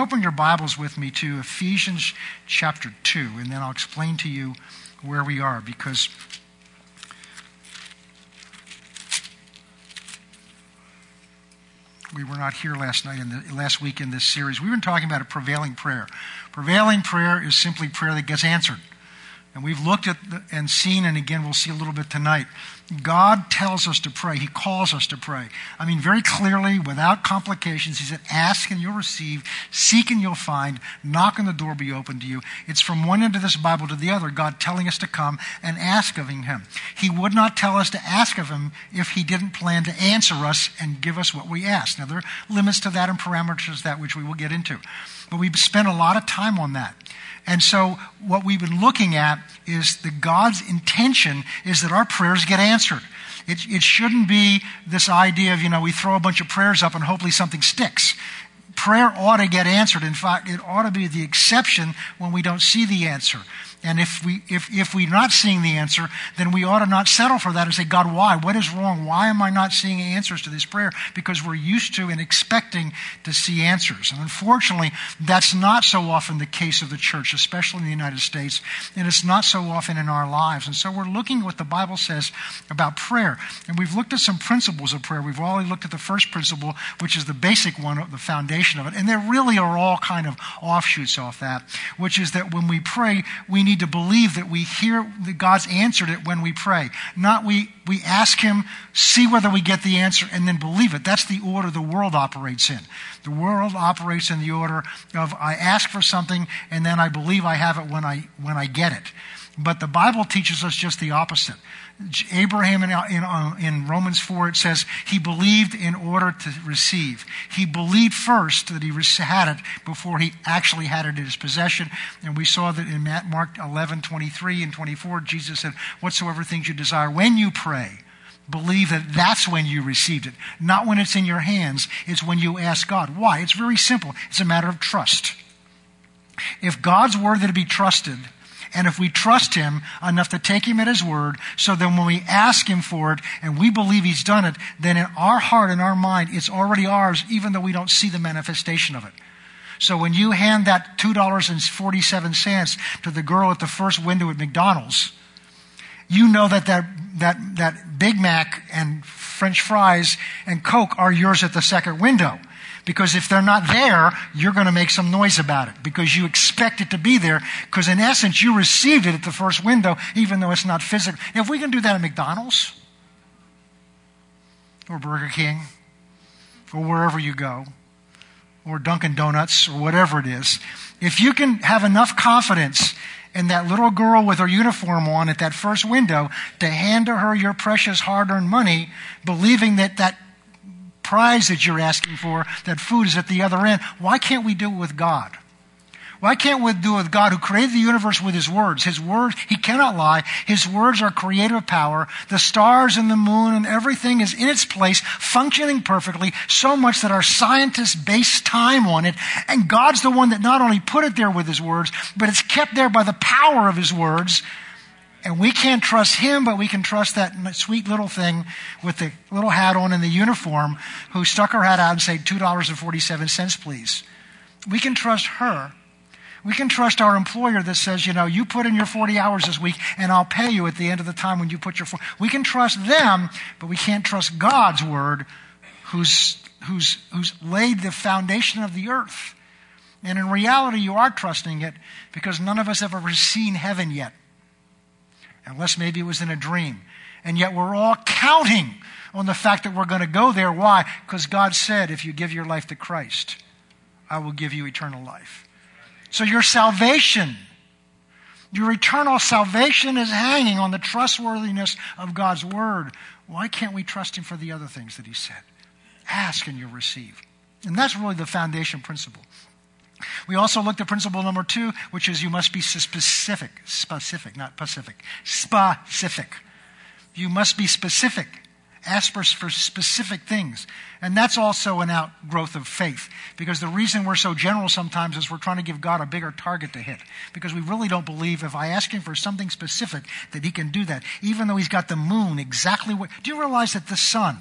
open your Bibles with me to Ephesians chapter 2, and then I'll explain to you where we are because we were not here last night in the last week in this series. We've been talking about a prevailing prayer. Prevailing prayer is simply prayer that gets answered. And we've looked at the, and seen, and again, we'll see a little bit tonight. God tells us to pray. He calls us to pray. I mean, very clearly, without complications, He said, Ask and you'll receive, seek and you'll find, knock and the door be open to you. It's from one end of this Bible to the other, God telling us to come and ask of Him. He would not tell us to ask of Him if He didn't plan to answer us and give us what we ask. Now, there are limits to that and parameters to that, which we will get into. But we've spent a lot of time on that. And so what we've been looking at is that God's intention is that our prayers get answered. It, it shouldn't be this idea of, you know, we throw a bunch of prayers up and hopefully something sticks. Prayer ought to get answered. In fact, it ought to be the exception when we don't see the answer. And if we if if we're not seeing the answer, then we ought to not settle for that and say, God, why? What is wrong? Why am I not seeing answers to this prayer? Because we're used to and expecting to see answers. And unfortunately, that's not so often the case of the church, especially in the United States, and it's not so often in our lives. And so we're looking at what the Bible says about prayer. And we've looked at some principles of prayer. We've already looked at the first principle, which is the basic one, the foundation of it. And there really are all kind of offshoots off that, which is that when we pray, we need need to believe that we hear that God's answered it when we pray. Not we, we ask Him, see whether we get the answer, and then believe it. That's the order the world operates in. The world operates in the order of I ask for something and then I believe I have it when I, when I get it. But the Bible teaches us just the opposite. Abraham in, in, uh, in, Romans 4, it says he believed in order to receive. He believed first that he had it before he actually had it in his possession. And we saw that in Mark 11, 23 and 24, Jesus said, Whatsoever things you desire when you pray, believe that that's when you received it. Not when it's in your hands, it's when you ask God. Why? It's very simple. It's a matter of trust. If God's worthy to be trusted, and if we trust Him enough to take Him at His word, so then when we ask Him for it and we believe He's done it, then in our heart and our mind, it's already ours, even though we don't see the manifestation of it. So when you hand that $2.47 to the girl at the first window at McDonald's, you know that that, that, that Big Mac and French fries and Coke are yours at the second window. Because if they're not there, you're going to make some noise about it because you expect it to be there. Because in essence, you received it at the first window, even though it's not physical. If we can do that at McDonald's or Burger King or wherever you go, or Dunkin' Donuts or whatever it is, if you can have enough confidence in that little girl with her uniform on at that first window to hand to her your precious hard earned money, believing that that prize that you're asking for, that food is at the other end. Why can't we do it with God? Why can't we do it with God who created the universe with His words? His words, He cannot lie. His words are creative power. The stars and the moon and everything is in its place, functioning perfectly, so much that our scientists base time on it. And God's the one that not only put it there with His words, but it's kept there by the power of His words. And we can't trust him, but we can trust that sweet little thing with the little hat on and the uniform who stuck her hat out and said, $2.47, please. We can trust her. We can trust our employer that says, you know, you put in your 40 hours this week and I'll pay you at the end of the time when you put your. We can trust them, but we can't trust God's word who's, who's, who's laid the foundation of the earth. And in reality, you are trusting it because none of us have ever seen heaven yet unless maybe it was in a dream. And yet we're all counting on the fact that we're going to go there. Why? Because God said, if you give your life to Christ, I will give you eternal life. So your salvation, your eternal salvation is hanging on the trustworthiness of God's word. Why can't we trust Him for the other things that He said? Ask and you'll receive. And that's really the foundation principle. We also looked at principle number two, which is you must be specific. Specific, not Pacific. Specific. You must be specific. Ask for, for specific things. And that's also an outgrowth of faith. Because the reason we're so general sometimes is we're trying to give God a bigger target to hit. Because we really don't believe if I ask Him for something specific that He can do that. Even though He's got the moon exactly where. Do you realize that the sun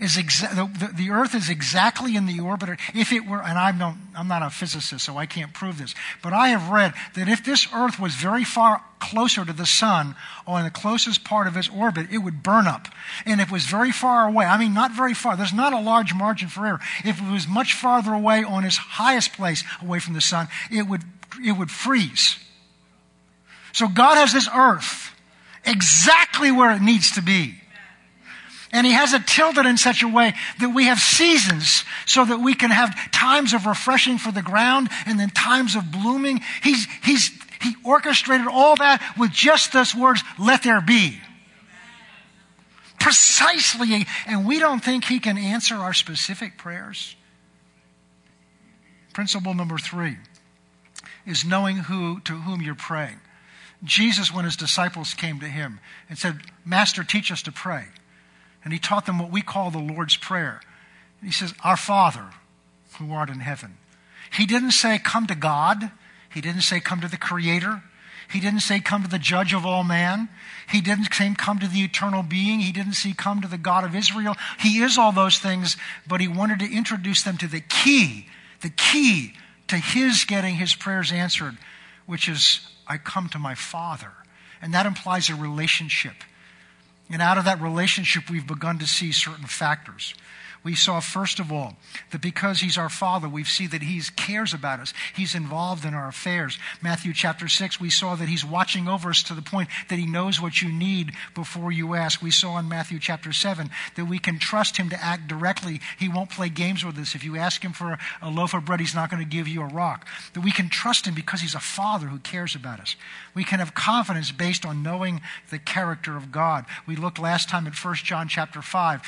is exa- the, the, Earth is exactly in the orbit. If it were, and I'm, no, I'm not a physicist, so I can't prove this, but I have read that if this Earth was very far closer to the Sun or in the closest part of its orbit, it would burn up. And if it was very far away, I mean, not very far, there's not a large margin for error. If it was much farther away on its highest place away from the Sun, it would, it would freeze. So God has this Earth exactly where it needs to be. And he has it tilted in such a way that we have seasons so that we can have times of refreshing for the ground and then times of blooming. He's, he's, he orchestrated all that with just those words, let there be. Precisely. And we don't think he can answer our specific prayers. Principle number three is knowing who, to whom you're praying. Jesus, when his disciples came to him and said, Master, teach us to pray and he taught them what we call the Lord's Prayer. And he says, Our Father, who art in heaven. He didn't say, Come to God. He didn't say, Come to the Creator. He didn't say, Come to the Judge of all man. He didn't say, Come to the eternal being. He didn't say, Come to the God of Israel. He is all those things, but he wanted to introduce them to the key, the key to his getting his prayers answered, which is, I come to my Father. And that implies a relationship. And out of that relationship, we've begun to see certain factors we saw, first of all, that because He's our Father, we see that He cares about us. He's involved in our affairs. Matthew chapter 6, we saw that He's watching over us to the point that He knows what you need before you ask. We saw in Matthew chapter 7 that we can trust Him to act directly. He won't play games with us. If you ask Him for a loaf of bread, He's not going to give you a rock. That we can trust Him because He's a Father who cares about us. We can have confidence based on knowing the character of God. We looked last time at 1 John chapter 5,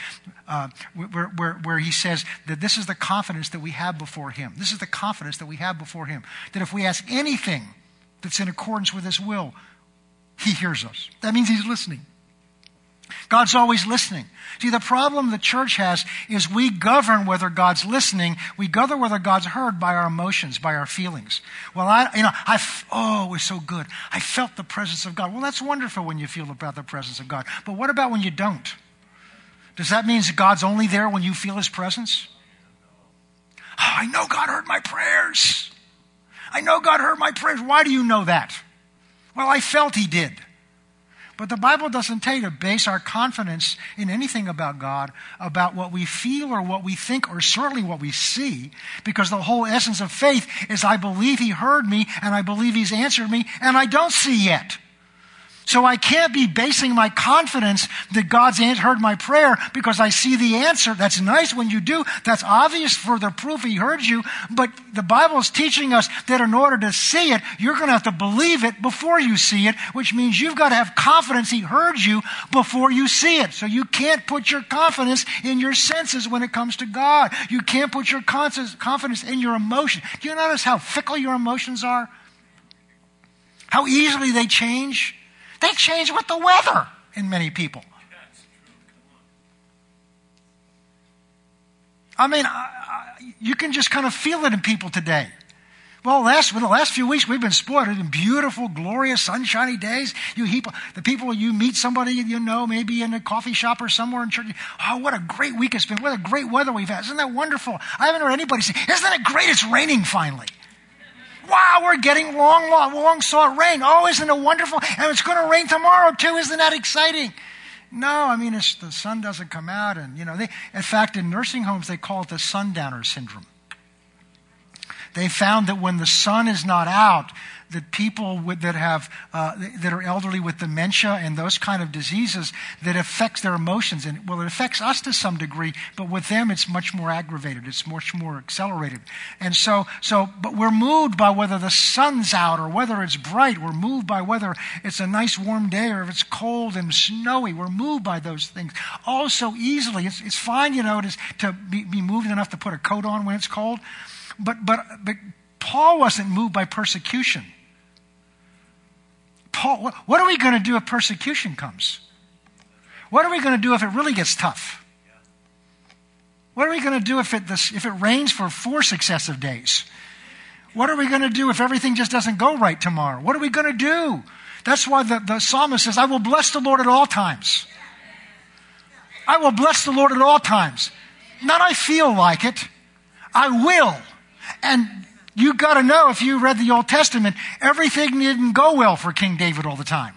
uh, where, where, where he says that this is the confidence that we have before him. This is the confidence that we have before him. That if we ask anything that's in accordance with his will, he hears us. That means he's listening. God's always listening. See, the problem the church has is we govern whether God's listening. We govern whether God's heard by our emotions, by our feelings. Well, I, you know, I, oh, it was so good. I felt the presence of God. Well, that's wonderful when you feel about the presence of God. But what about when you don't? Does that mean that God's only there when you feel His presence? Oh, I know God heard my prayers. I know God heard my prayers. Why do you know that? Well, I felt He did. But the Bible doesn't tell you to base our confidence in anything about God, about what we feel or what we think, or certainly what we see, because the whole essence of faith is I believe He heard me and I believe He's answered me and I don't see yet. So I can't be basing my confidence that God's heard my prayer because I see the answer. That's nice when you do. That's obvious for the proof He heard you. But the Bible is teaching us that in order to see it, you're going to have to believe it before you see it, which means you've got to have confidence He heard you before you see it. So you can't put your confidence in your senses when it comes to God. You can't put your confidence in your emotion. Do you notice how fickle your emotions are? How easily they change? They change with the weather in many people. I mean, you can just kind of feel it in people today. Well, last, the last few weeks we've been spoiled in beautiful, glorious, sunshiny days. You heap, the people you meet somebody you know, maybe in a coffee shop or somewhere in church. Oh, what a great week it's been. What a great weather we've had. Isn't that wonderful? I haven't heard anybody say, isn't it great it's raining finally? Wow, we're getting long, long, long sought rain. Oh, isn't it wonderful? And it's going to rain tomorrow too. Isn't that exciting? No, I mean, the sun doesn't come out. And, you know, they, in fact, in nursing homes, they call it the sundowner syndrome. They found that when the sun is not out, that people with, that have uh, that are elderly with dementia and those kind of diseases that affects their emotions. And well it affects us to some degree but with them it's much more aggravated. It's much more accelerated. And so so but we're moved by whether the sun's out or whether it's bright. We're moved by whether it's a nice warm day or if it's cold and snowy. We're moved by those things. All so easily it's, it's fine you know to, to be, be moved enough to put a coat on when it's cold. But but but Paul wasn't moved by persecution Paul, what are we going to do if persecution comes? What are we going to do if it really gets tough? What are we going to do if it, if it rains for four successive days? What are we going to do if everything just doesn't go right tomorrow? What are we going to do? That's why the, the psalmist says, I will bless the Lord at all times. I will bless the Lord at all times. Not I feel like it. I will. And you got to know if you read the Old Testament, everything didn't go well for King David all the time.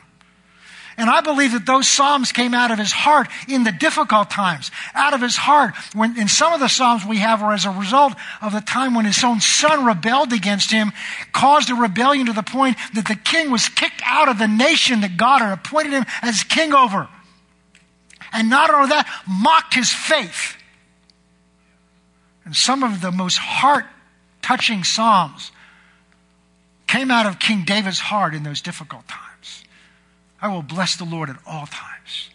And I believe that those Psalms came out of his heart in the difficult times, out of his heart. When, in some of the Psalms we have were as a result of the time when his own son rebelled against him, caused a rebellion to the point that the king was kicked out of the nation that God had appointed him as king over. And not only that, mocked his faith. And some of the most heart touching Psalms came out of King David's heart in those difficult times. I will bless the Lord at all times.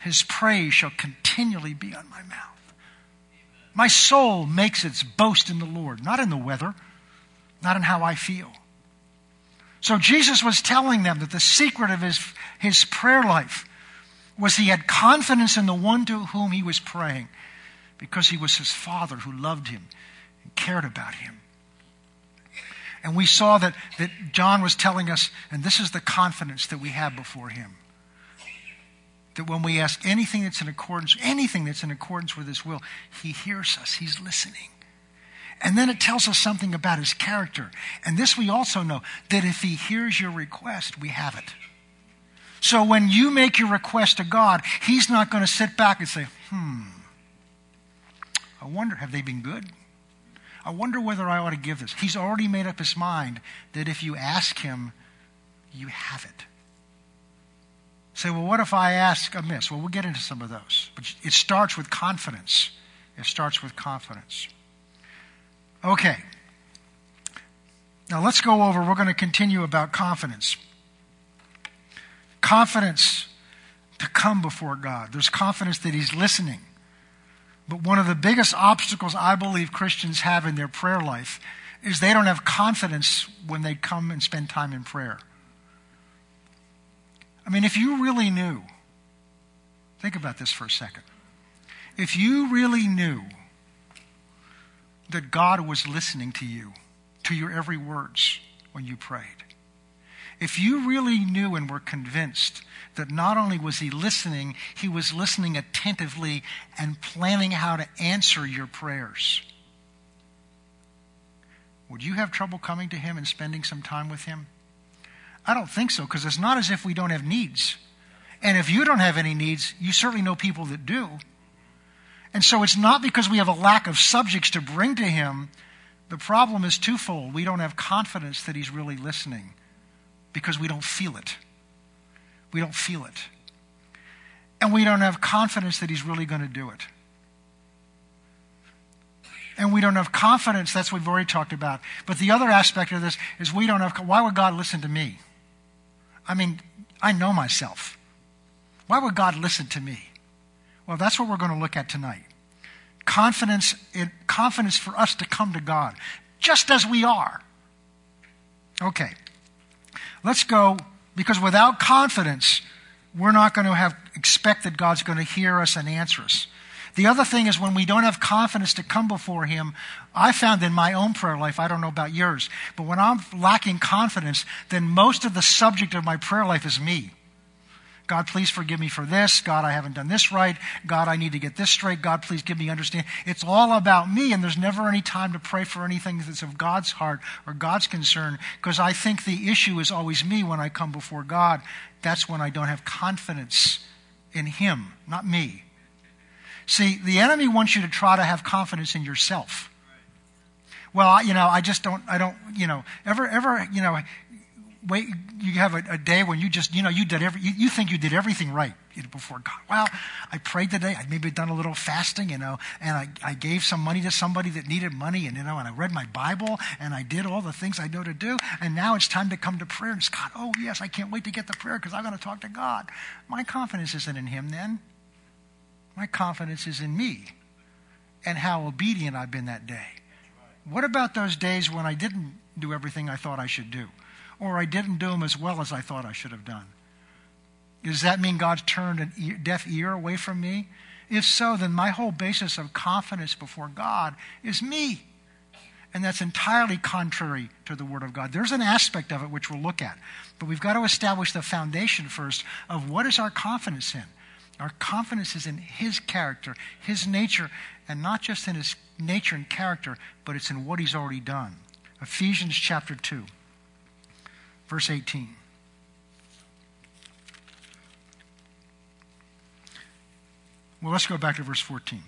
His praise shall continually be on my mouth. My soul makes its boast in the Lord, not in the weather, not in how I feel. So Jesus was telling them that the secret of his, his prayer life was he had confidence in the one to whom he was praying because he was his father who loved him and cared about him. And we saw that, that John was telling us, and this is the confidence that we have before him. That when we ask anything that's in accordance, anything that's in accordance with his will, he hears us. He's listening. And then it tells us something about his character. And this we also know that if he hears your request, we have it. So when you make your request to God, he's not going to sit back and say, hmm, I wonder, have they been good? I wonder whether I ought to give this. He's already made up his mind that if you ask him, you have it. Say, well, what if I ask amiss? Well, we'll get into some of those. But it starts with confidence. It starts with confidence. Okay. Now let's go over, we're going to continue about confidence. Confidence to come before God. There's confidence that He's listening. But one of the biggest obstacles I believe Christians have in their prayer life is they don't have confidence when they come and spend time in prayer. I mean, if you really knew, think about this for a second. If you really knew that God was listening to you, to your every words when you prayed, if you really knew and were convinced that not only was he listening, he was listening attentively and planning how to answer your prayers. Would you have trouble coming to him and spending some time with him? I don't think so, because it's not as if we don't have needs. And if you don't have any needs, you certainly know people that do. And so it's not because we have a lack of subjects to bring to him. The problem is twofold. We don't have confidence that he's really listening because we don't feel it. We don't feel it. And we don't have confidence that He's really going to do it. And we don't have confidence, that's what we've already talked about. But the other aspect of this is we don't have, why would God listen to me? I mean, I know myself. Why would God listen to me? Well, that's what we're going to look at tonight. Confidence, in, confidence for us to come to God, just as we are. Okay. Let's go because without confidence, we're not going to have expect that God's going to hear us and answer us. The other thing is when we don't have confidence to come before Him, I found in my own prayer life, I don't know about yours, but when I'm lacking confidence, then most of the subject of my prayer life is me. God, please forgive me for this. God, I haven't done this right. God, I need to get this straight. God, please give me understanding. It's all about me, and there's never any time to pray for anything that's of God's heart or God's concern, because I think the issue is always me when I come before God. That's when I don't have confidence in Him, not me. See, the enemy wants you to try to have confidence in yourself. Well, you know, I just don't, I don't, you know, ever, ever, you know, wait, you have a, a, day when you just, you know, you did every, you, you think you did everything right before God. Well, I prayed today. I maybe done a little fasting, you know, and I, I gave some money to somebody that needed money, and you know, and I read my Bible, and I did all the things I know to do, and now it's time to come to prayer. And God, oh yes, I can't wait to get the prayer because I'm going to talk to God. My confidence isn't in Him then. My confidence is in me, and how obedient I've been that day. What about those days when I didn't do everything I thought I should do? Or I didn't do them as well as I thought I should have done? Does that mean God turned a deaf ear away from me? If so, then my whole basis of confidence before God is me. And that's entirely contrary to the Word of God. There's an aspect of it which we'll look at. But we've got to establish the foundation first of what is our confidence in. Our confidence is in His character, His nature, and not just in His nature and character, but it's in what He's already done. Ephesians chapter 2, verse 18. Well, let's go back to verse 14.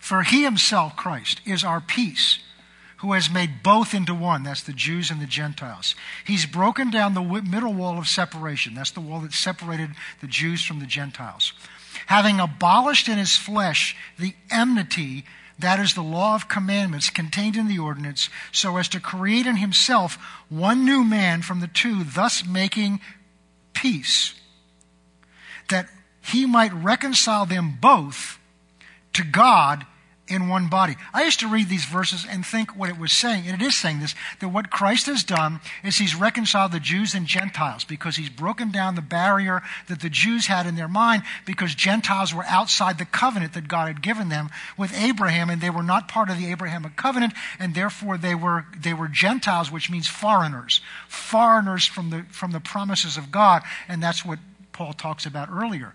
For he himself, Christ, is our peace, who has made both into one. That's the Jews and the Gentiles. He's broken down the middle wall of separation. That's the wall that separated the Jews from the Gentiles. Having abolished in his flesh the enmity, that is the law of commandments contained in the ordinance, so as to create in himself one new man from the two, thus making peace. That he might reconcile them both to God in one body. I used to read these verses and think what it was saying, and it is saying this, that what Christ has done is he's reconciled the Jews and Gentiles because he's broken down the barrier that the Jews had in their mind because Gentiles were outside the covenant that God had given them with Abraham and they were not part of the Abrahamic covenant and therefore they were, they were Gentiles, which means foreigners. Foreigners from the, from the promises of God, and that's what Paul talks about earlier.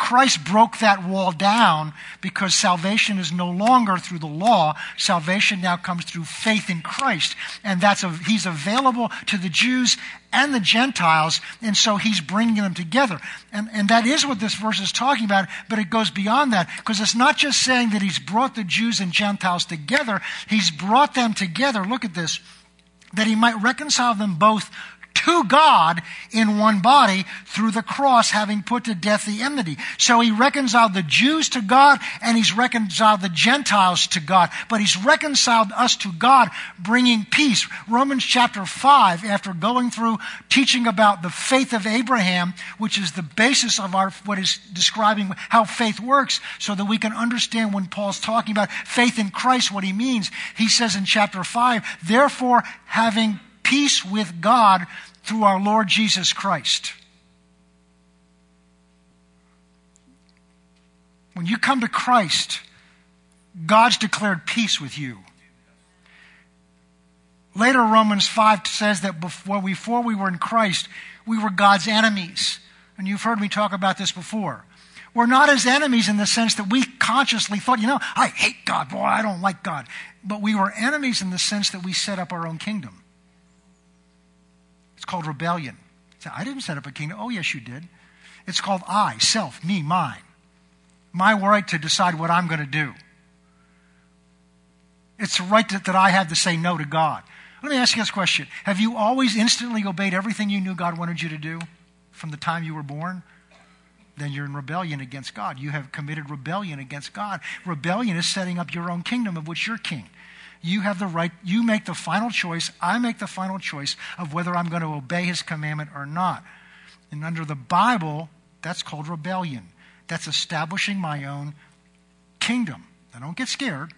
Christ broke that wall down because salvation is no longer through the law. Salvation now comes through faith in Christ. And that's a, he's available to the Jews and the Gentiles. And so he's bringing them together. And, and that is what this verse is talking about, but it goes beyond that because it's not just saying that he's brought the Jews and Gentiles together. He's brought them together. Look at this. That he might reconcile them both to God in one body through the cross, having put to death the enmity. So he reconciled the Jews to God and he's reconciled the Gentiles to God. But he's reconciled us to God, bringing peace. Romans chapter 5, after going through teaching about the faith of Abraham, which is the basis of our, what is describing how faith works, so that we can understand when Paul's talking about faith in Christ, what he means. He says in chapter 5, therefore, having peace with God through our Lord Jesus Christ. When you come to Christ, God's declared peace with you. Later, Romans 5 says that before, before we were in Christ, we were God's enemies. And you've heard me talk about this before. We're not his enemies in the sense that we consciously thought, you know, I hate God, boy, I don't like God. But we were enemies in the sense that we set up our own kingdom. Called rebellion. I didn't set up a kingdom. Oh, yes, you did. It's called I, self, me, mine. My right to decide what I'm going to do. It's the right that, that I have to say no to God. Let me ask you this question Have you always instantly obeyed everything you knew God wanted you to do from the time you were born? Then you're in rebellion against God. You have committed rebellion against God. Rebellion is setting up your own kingdom of which you're king. You have the right, you make the final choice. I make the final choice of whether I'm going to obey his commandment or not. And under the Bible, that's called rebellion. That's establishing my own kingdom. Now, don't get scared.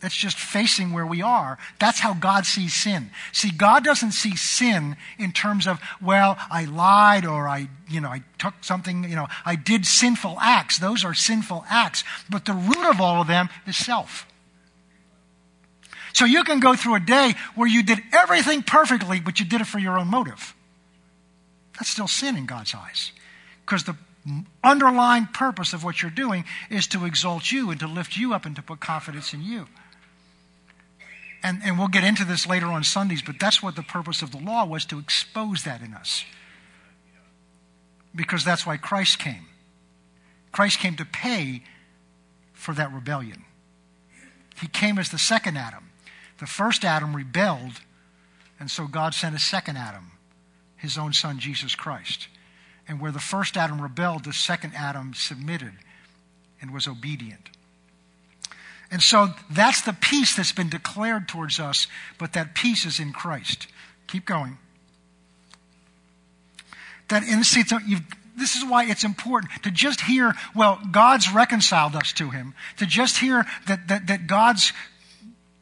That's just facing where we are. That's how God sees sin. See, God doesn't see sin in terms of, well, I lied or I, you know, I took something, you know, I did sinful acts. Those are sinful acts. But the root of all of them is self. So you can go through a day where you did everything perfectly, but you did it for your own motive. That's still sin in God's eyes. Because the underlying purpose of what you're doing is to exalt you and to lift you up and to put confidence in you. And, and we'll get into this later on Sundays, but that's what the purpose of the law was to expose that in us. Because that's why Christ came. Christ came to pay for that rebellion. He came as the second Adam. The first Adam rebelled, and so God sent a second Adam, his own son, Jesus Christ. And where the first Adam rebelled, the second Adam submitted and was obedient. And so that's the peace that's been declared towards us, but that peace is in Christ. Keep going. That in see, this is why it's important to just hear, well, God's reconciled us to him. To just hear that, that, that God's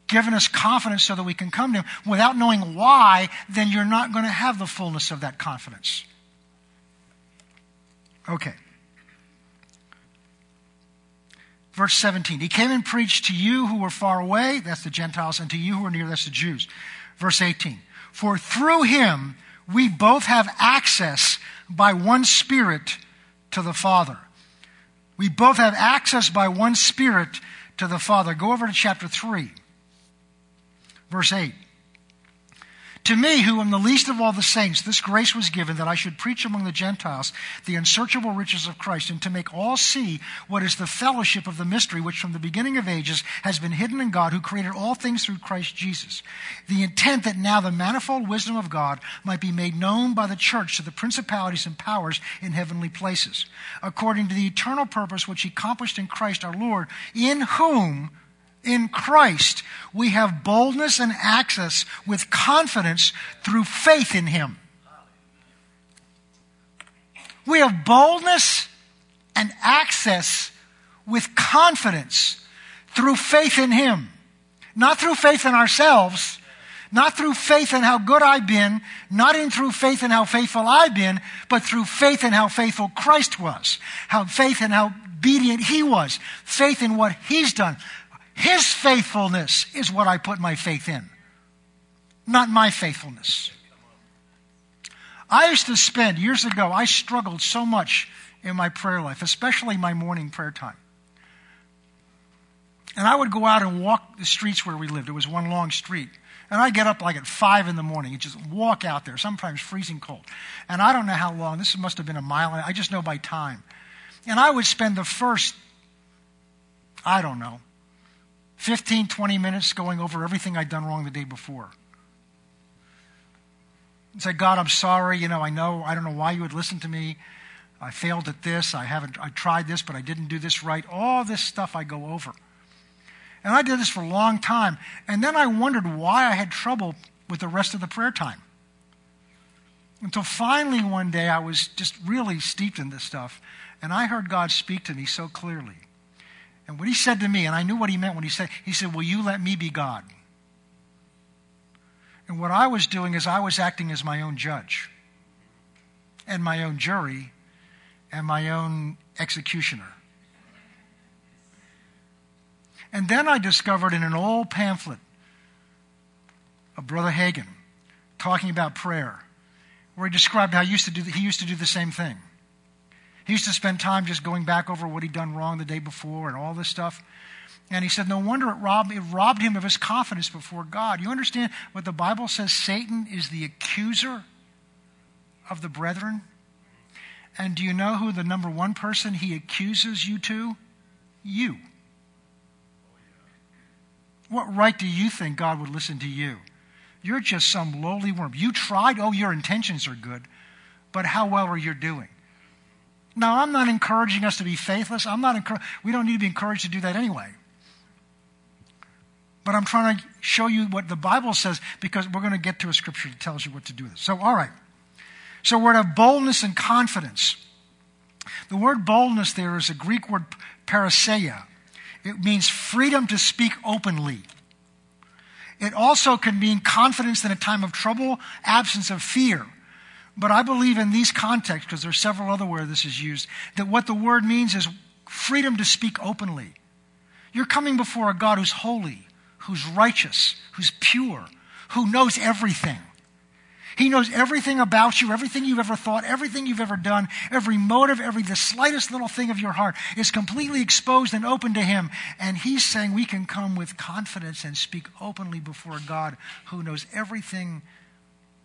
given us confidence so that we can come to Him without knowing why, then you're not going to have the fullness of that confidence. Okay. Verse 17. He came and preached to you who were far away, that's the Gentiles, and to you who are near, that's the Jews. Verse 18. For through him we both have access by one Spirit to the Father. We both have access by one Spirit to the Father. Go over to chapter 3, verse 8. To me, who am the least of all the saints, this grace was given that I should preach among the Gentiles the unsearchable riches of Christ, and to make all see what is the fellowship of the mystery which from the beginning of ages has been hidden in God, who created all things through Christ Jesus. The intent that now the manifold wisdom of God might be made known by the church to the principalities and powers in heavenly places, according to the eternal purpose which he accomplished in Christ our Lord, in whom in Christ, we have boldness and access with confidence through faith in Him. We have boldness and access with confidence through faith in Him. Not through faith in ourselves, not through faith in how good I've been, not in through faith in how faithful I've been, but through faith in how faithful Christ was, how faith in how obedient He was, faith in what He's done, his faithfulness is what I put my faith in, not my faithfulness. I used to spend, years ago, I struggled so much in my prayer life, especially my morning prayer time. And I would go out and walk the streets where we lived. It was one long street. And I'd get up like at five in the morning and just walk out there, sometimes freezing cold. And I don't know how long, this must have been a mile, I just know by time. And I would spend the first, I don't know, 15, 20 minutes going over everything I'd done wrong the day before. And say, God, I'm sorry. You know, I know, I don't know why you would listen to me. I failed at this. I haven't, I tried this, but I didn't do this right. All this stuff I go over. And I did this for a long time. And then I wondered why I had trouble with the rest of the prayer time. Until finally one day I was just really steeped in this stuff. And I heard God speak to me so clearly. And what he said to me, and I knew what he meant when he said, he said, Will you let me be God? And what I was doing is I was acting as my own judge and my own jury and my own executioner. And then I discovered in an old pamphlet of Brother Hagin talking about prayer, where he described how he used to do, he used to do the same thing. He used to spend time just going back over what he'd done wrong the day before and all this stuff. And he said, No wonder it robbed, it robbed him of his confidence before God. You understand what the Bible says? Satan is the accuser of the brethren. And do you know who the number one person he accuses you to? You. What right do you think God would listen to you? You're just some lowly worm. You tried, oh, your intentions are good, but how well are you doing? Now, I'm not encouraging us to be faithless. I'm not encouraged. We don't need to be encouraged to do that anyway. But I'm trying to show you what the Bible says because we're going to get to a scripture that tells you what to do. With it. So, all right. So we're to have boldness and confidence. The word boldness there is a Greek word parrhesia. It means freedom to speak openly. It also can mean confidence in a time of trouble, absence of fear. But I believe in these contexts, because there's several other where this is used, that what the word means is freedom to speak openly. You're coming before a God who's holy, who's righteous, who's pure, who knows everything. He knows everything about you, everything you've ever thought, everything you've ever done, every motive, every the slightest little thing of your heart is completely exposed and open to him. And he's saying we can come with confidence and speak openly before God who knows everything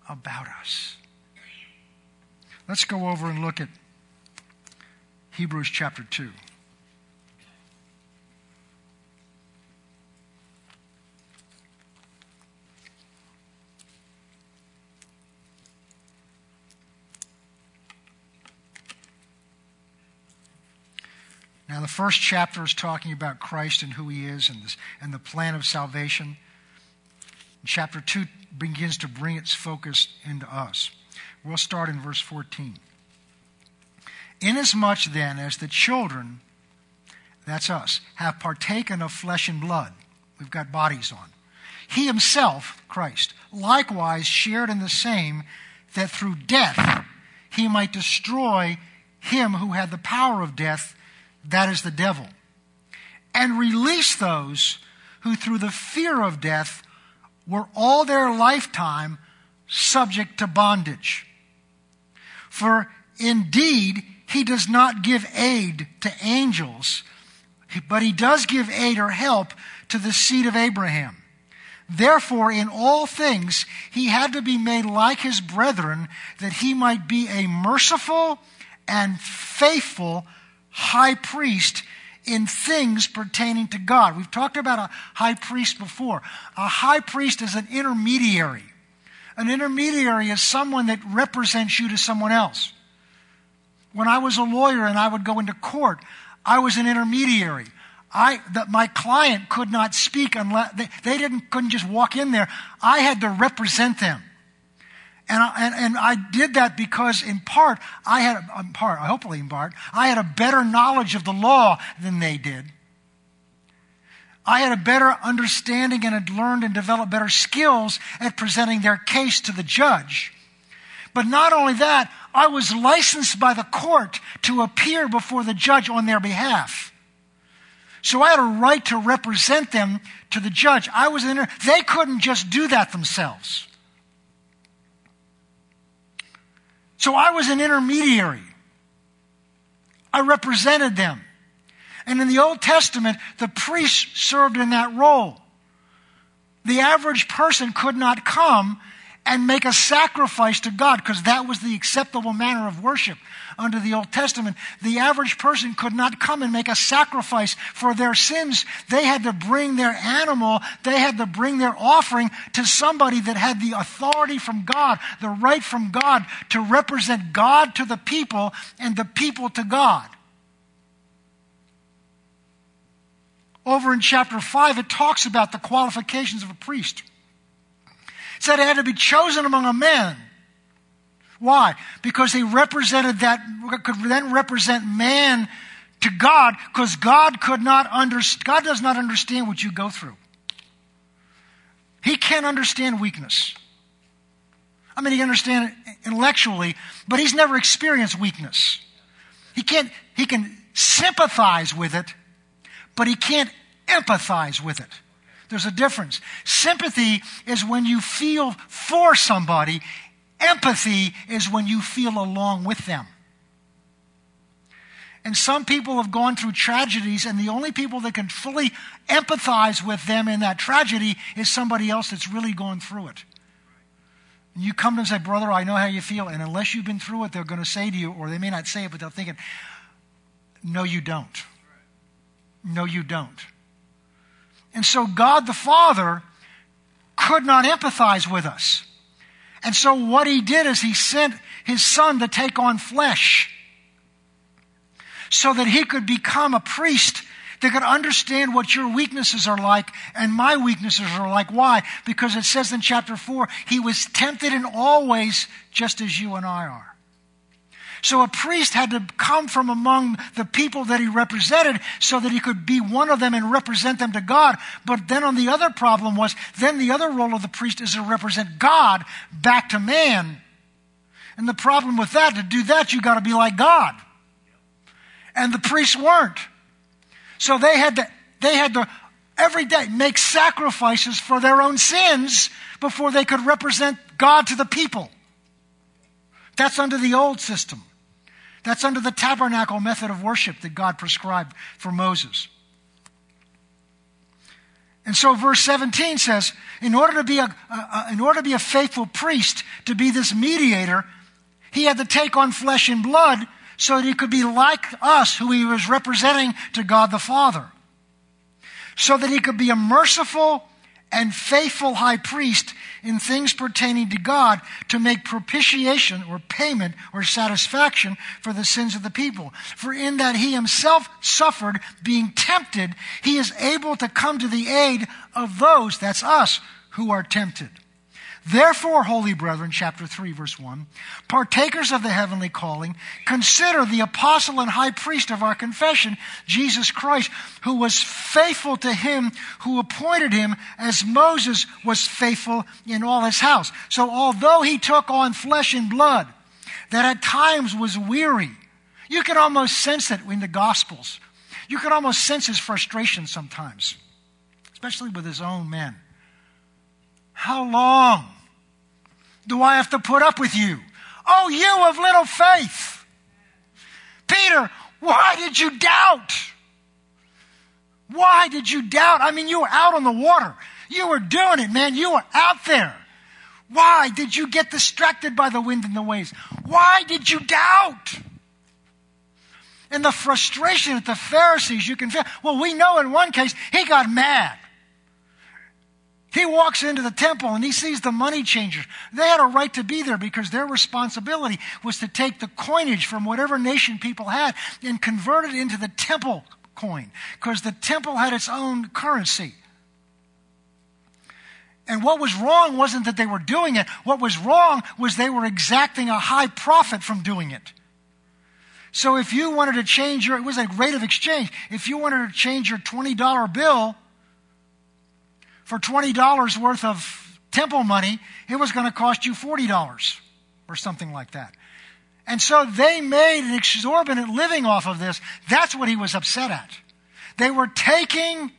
about us. Let's go over and look at Hebrews chapter 2. Now, the first chapter is talking about Christ and who he is and, this, and the plan of salvation. Chapter 2 begins to bring its focus into us. We'll start in verse 14. Inasmuch then as the children, that's us, have partaken of flesh and blood, we've got bodies on. He himself, Christ, likewise shared in the same, that through death he might destroy him who had the power of death, that is the devil, and release those who through the fear of death were all their lifetime subject to bondage. For indeed, he does not give aid to angels, but he does give aid or help to the seed of Abraham. Therefore, in all things, he had to be made like his brethren, that he might be a merciful and faithful high priest in things pertaining to God. We've talked about a high priest before. A high priest is an intermediary. An intermediary is someone that represents you to someone else. When I was a lawyer and I would go into court, I was an intermediary. I, that my client could not speak unless they, they didn't, couldn't just walk in there. I had to represent them. And I, and, and I did that because in part, I had, in part, I hopefully in part, I had a better knowledge of the law than they did. I had a better understanding and had learned and developed better skills at presenting their case to the judge. But not only that, I was licensed by the court to appear before the judge on their behalf. So I had a right to represent them to the judge. I was in. They couldn't just do that themselves. So I was an intermediary. I represented them. And in the Old Testament, the priest served in that role. The average person could not come and make a sacrifice to God because that was the acceptable manner of worship under the Old Testament. The average person could not come and make a sacrifice for their sins. They had to bring their animal, they had to bring their offering to somebody that had the authority from God, the right from God to represent God to the people and the people to God. Over in chapter 5, it talks about the qualifications of a priest said it had to be chosen among a man. Why? Because he represented that, could then represent man to God, because God could not understand, God does not understand what you go through. He can't understand weakness. I mean, he can understand it intellectually, but he's never experienced weakness. He can't, he can sympathize with it, but he can't empathize with it. There's a difference. Sympathy is when you feel for somebody, empathy is when you feel along with them. And some people have gone through tragedies, and the only people that can fully empathize with them in that tragedy is somebody else that's really gone through it. And you come to them and say, Brother, I know how you feel. And unless you've been through it, they're going to say to you, or they may not say it, but they're thinking, No, you don't. No, you don't. And so God the Father could not empathize with us. And so what he did is he sent his son to take on flesh so that he could become a priest that could understand what your weaknesses are like and my weaknesses are like. Why? Because it says in chapter 4, he was tempted in all ways just as you and I are. So a priest had to come from among the people that he represented so that he could be one of them and represent them to God. But then on the other problem was, then the other role of the priest is to represent God back to man. And the problem with that, to do that, you got to be like God. And the priests weren't. So they had to, they had to every day make sacrifices for their own sins before they could represent God to the people. That's under the old system. That's under the tabernacle method of worship that God prescribed for Moses. And so verse 17 says, in order to be a, in order to be a faithful priest, to be this mediator, he had to take on flesh and blood so that he could be like us who he was representing to God the Father. So that he could be a merciful and faithful high priest in things pertaining to God to make propitiation or payment or satisfaction for the sins of the people. For in that he himself suffered being tempted, he is able to come to the aid of those, that's us, who are tempted. Therefore, holy brethren, chapter 3, verse 1, partakers of the heavenly calling, consider the apostle and high priest of our confession, Jesus Christ, who was faithful to him who appointed him as Moses was faithful in all his house. So although he took on flesh and blood, that at times was weary, you can almost sense it in the Gospels. You can almost sense his frustration sometimes, especially with his own men. How long do I have to put up with you? Oh, you of little faith. Peter, why did you doubt? Why did you doubt? I mean, you were out on the water. You were doing it, man. You were out there. Why did you get distracted by the wind and the waves? Why did you doubt? And the frustration at the Pharisees, you can feel. Well, we know in one case, he got mad. He walks into the temple and he sees the money changers. They had a right to be there because their responsibility was to take the coinage from whatever nation people had and convert it into the temple coin because the temple had its own currency. And what was wrong wasn't that they were doing it. What was wrong was they were exacting a high profit from doing it. So if you wanted to change your, it was a rate of exchange. If you wanted to change your $20 bill for $20 worth of temple money, it was going to cost you $40 or something like that. And so they made an exorbitant living off of this. That's what he was upset at. They were taking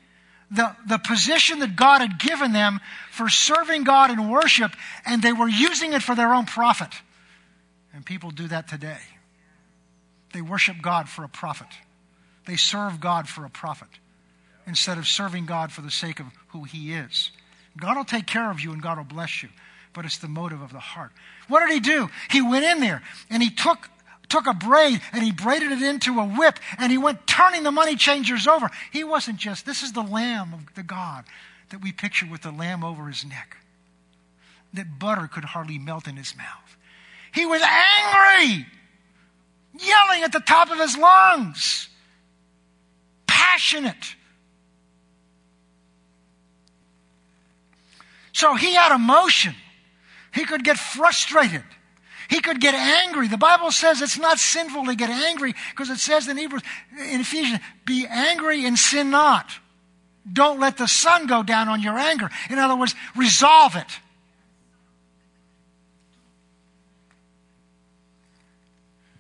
the, the position that God had given them for serving God in worship, and they were using it for their own profit. And people do that today. They worship God for a profit. They serve God for a profit instead of serving God for the sake of who He is. God will take care of you and God will bless you, but it's the motive of the heart. What did He do? He went in there and He took took a braid and he braided it into a whip and he went turning the money changers over. He wasn't just, this is the Lamb of the God that we picture with the lamb over his neck, that butter could hardly melt in his mouth. He was angry, yelling at the top of his lungs, passionate. So he had emotion. He could get frustrated. He could get angry. The Bible says it's not sinful to get angry because it says in Hebrews, in Ephesians, be angry and sin not. Don't let the sun go down on your anger. In other words, resolve it.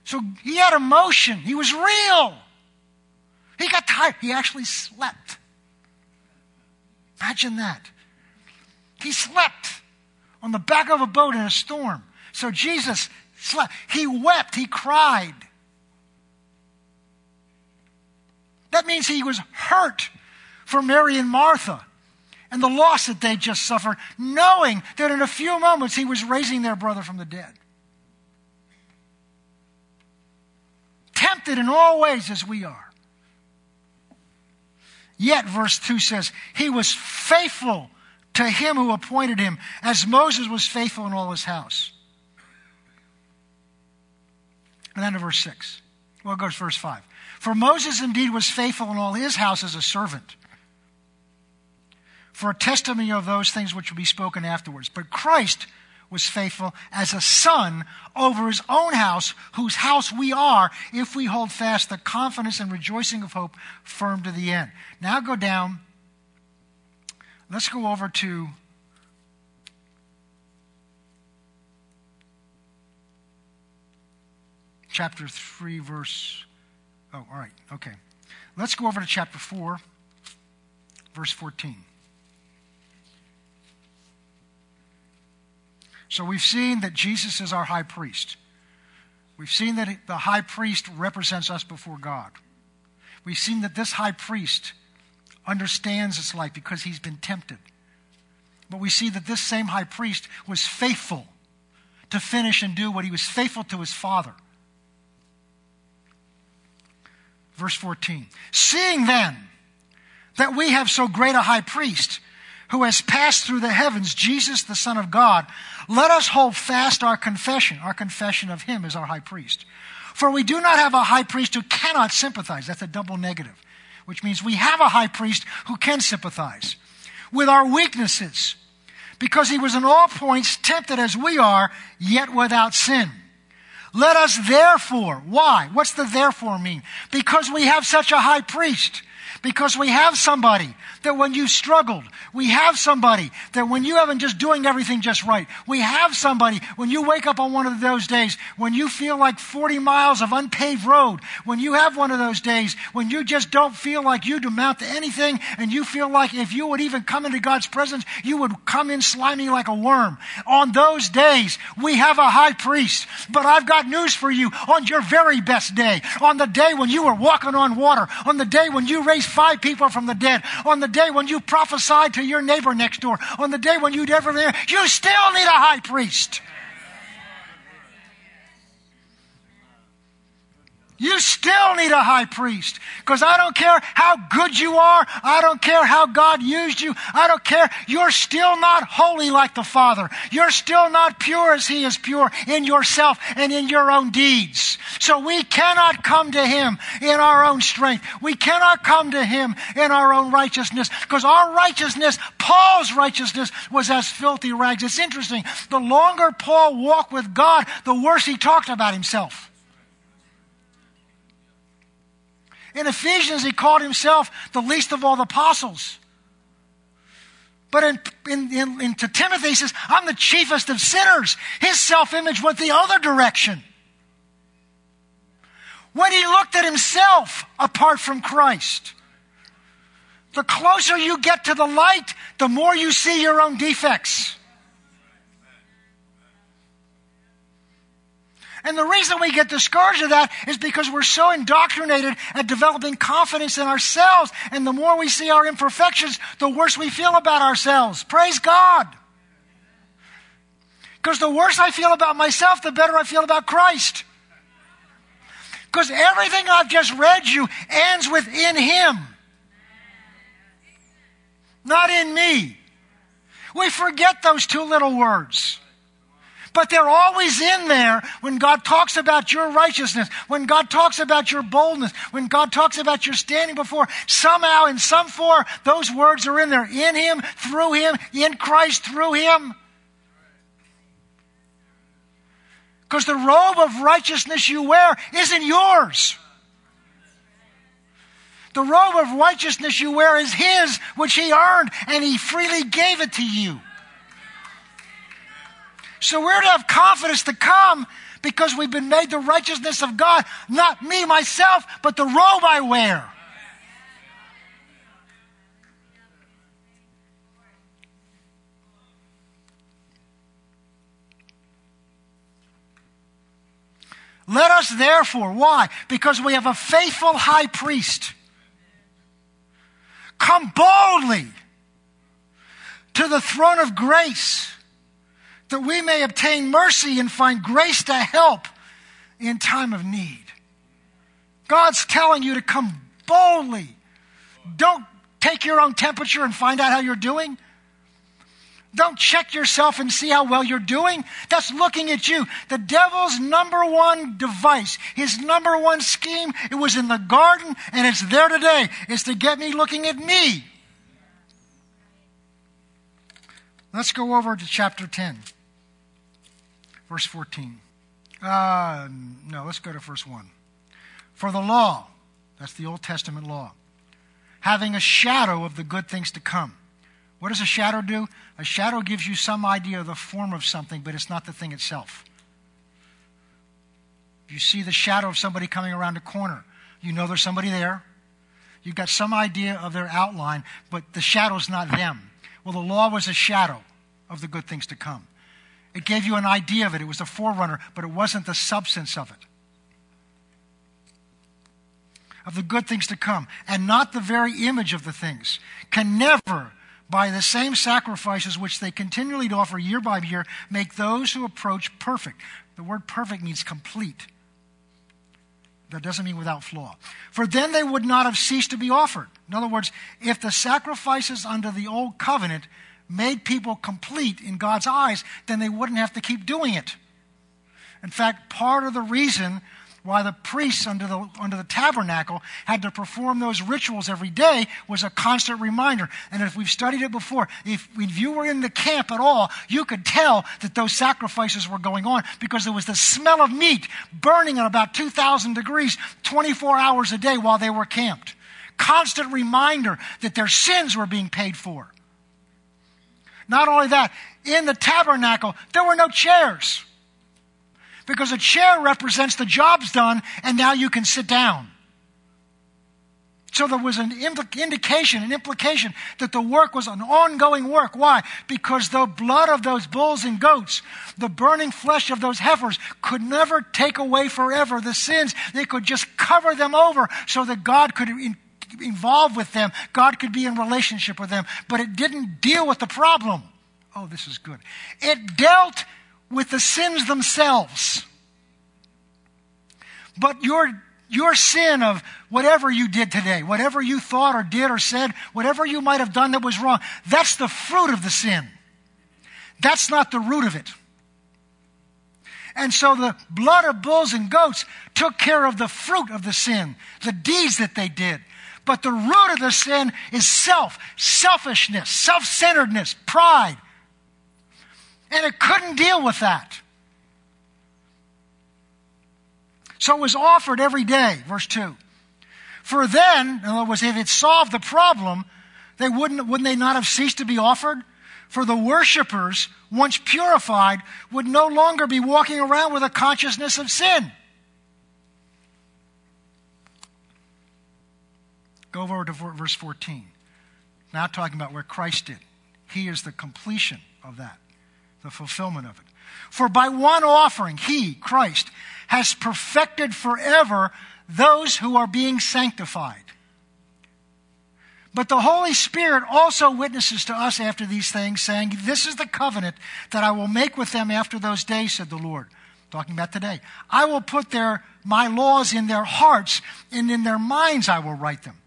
So he had emotion. He was real. He got tired. He actually slept. Imagine that. He slept on the back of a boat in a storm. So Jesus slept. He wept. He cried. That means he was hurt for Mary and Martha and the loss that they just suffered, knowing that in a few moments he was raising their brother from the dead. Tempted in all ways as we are. Yet, verse 2 says, He was faithful to him who appointed him, as Moses was faithful in all his house. And then to verse 6. Well, it goes verse 5. For Moses indeed was faithful in all his house as a servant, for a testimony of those things which will be spoken afterwards. But Christ was faithful as a son over his own house, whose house we are, if we hold fast the confidence and rejoicing of hope firm to the end. Now go down Let's go over to chapter 3, verse. Oh, all right. Okay. Let's go over to chapter 4, verse 14. So we've seen that Jesus is our high priest. We've seen that the high priest represents us before God. We've seen that this high priest understands its life because he's been tempted. But we see that this same high priest was faithful to finish and do what he was faithful to his father. Verse 14. Seeing then that we have so great a high priest who has passed through the heavens, Jesus, the Son of God, let us hold fast our confession. Our confession of him as our high priest. For we do not have a high priest who cannot sympathize. That's a double negative which means we have a high priest who can sympathize with our weaknesses because he was in all points tempted as we are, yet without sin. Let us therefore, why? What's the therefore mean? Because we have such a high priest, because we have somebody that when you struggled, we have somebody that when you haven't just doing everything just right, we have somebody when you wake up on one of those days, when you feel like 40 miles of unpaved road, when you have one of those days, when you just don't feel like you amount to anything, and you feel like if you would even come into God's presence, you would come in slimy like a worm. On those days, we have a high priest. But I've got news for you. On your very best day, on the day when you were walking on water, on the day when you raised five people from the dead, on the day when you prophesied to your neighbor next door, on the day when you did everything, you still need a high priest. You still need a high priest. Because I don't care how good you are. I don't care how God used you. I don't care. You're still not holy like the Father. You're still not pure as He is pure in yourself and in your own deeds. So we cannot come to Him in our own strength. We cannot come to Him in our own righteousness. Because our righteousness, Paul's righteousness, was as filthy rags. It's interesting. The longer Paul walked with God, the worse he talked about himself. In Ephesians, he called himself the least of all the apostles. But in, in, in, in to Timothy, he says, I'm the chiefest of sinners. His self image went the other direction. When he looked at himself apart from Christ, the closer you get to the light, the more you see your own defects. And the reason we get discouraged of that is because we're so indoctrinated at developing confidence in ourselves. And the more we see our imperfections, the worse we feel about ourselves. Praise God. Because the worse I feel about myself, the better I feel about Christ. Because everything I've just read you ends with in Him, not in me. We forget those two little words. But they're always in there when God talks about your righteousness, when God talks about your boldness, when God talks about your standing before. Somehow, in some form, those words are in there. In Him, through Him, in Christ, through Him. Because the robe of righteousness you wear isn't yours. The robe of righteousness you wear is His, which He earned, and He freely gave it to you. So we're to have confidence to come because we've been made the righteousness of God, not me, myself, but the robe I wear. Let us therefore, why? Because we have a faithful high priest. Come boldly to the throne of grace that we may obtain mercy and find grace to help in time of need. God's telling you to come boldly. Don't take your own temperature and find out how you're doing. Don't check yourself and see how well you're doing. That's looking at you. The devil's number one device, his number one scheme, it was in the garden and it's there today. is to get me looking at me. Let's go over to chapter 10. Verse 14. Uh, no, let's go to verse 1. For the law, that's the Old Testament law, having a shadow of the good things to come. What does a shadow do? A shadow gives you some idea of the form of something, but it's not the thing itself. You see the shadow of somebody coming around a corner, you know there's somebody there. You've got some idea of their outline, but the shadow's not them. Well, the law was a shadow of the good things to come. It gave you an idea of it. It was a forerunner, but it wasn't the substance of it. Of the good things to come, and not the very image of the things, can never, by the same sacrifices which they continually offer year by year, make those who approach perfect. The word perfect means complete. That doesn't mean without flaw. For then they would not have ceased to be offered. In other words, if the sacrifices under the old covenant made people complete in God's eyes, then they wouldn't have to keep doing it. In fact, part of the reason why the priests under the, under the tabernacle had to perform those rituals every day was a constant reminder. And if we've studied it before, if, if you were in the camp at all, you could tell that those sacrifices were going on because there was the smell of meat burning at about 2,000 degrees 24 hours a day while they were camped. constant reminder that their sins were being paid for. Not only that, in the tabernacle, there were no chairs. Because a chair represents the job's done, and now you can sit down. So there was an indication, an implication that the work was an ongoing work. Why? Because the blood of those bulls and goats, the burning flesh of those heifers could never take away forever the sins. They could just cover them over so that God could in, involve with them. God could be in relationship with them. But it didn't deal with the problem. Oh, this is good. It dealt with the sins themselves. But your your sin of whatever you did today, whatever you thought or did or said, whatever you might have done that was wrong, that's the fruit of the sin. That's not the root of it. And so the blood of bulls and goats took care of the fruit of the sin, the deeds that they did. But the root of the sin is self, selfishness, self centeredness, pride. And it couldn't deal with that. So it was offered every day, verse 2. For then, in other words, if it solved the problem, they wouldn't, wouldn't they not have ceased to be offered? For the worshippers, once purified, would no longer be walking around with a consciousness of sin. Go over to verse 14. Now talking about where Christ did. He is the completion of that, the fulfillment of it. For by one offering, He, Christ, has perfected forever those who are being sanctified. But the Holy Spirit also witnesses to us after these things, saying, This is the covenant that I will make with them after those days, said the Lord. Talking about today. I will put their, my laws in their hearts, and in their minds I will write them.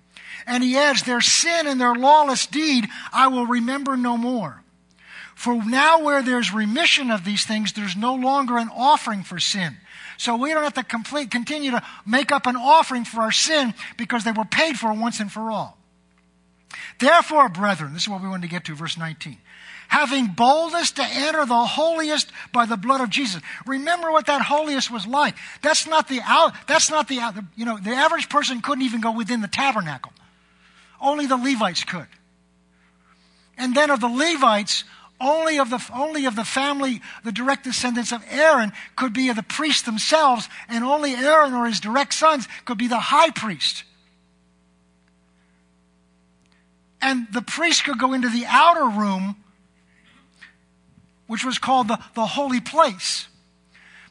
And he adds, Their sin and their lawless deed I will remember no more. For now, where there's remission of these things, there's no longer an offering for sin. So we don't have to complete, continue to make up an offering for our sin because they were paid for once and for all. Therefore, brethren, this is what we wanted to get to, verse 19. Having boldness to enter the holiest by the blood of Jesus. Remember what that holiest was like. That's not the out, that's not the, you know, the average person couldn't even go within the tabernacle. Only the Levites could. And then of the Levites, only of the only of the family, the direct descendants of Aaron could be of the priests themselves, and only Aaron or his direct sons could be the high priest. And the priest could go into the outer room, which was called the, the holy place.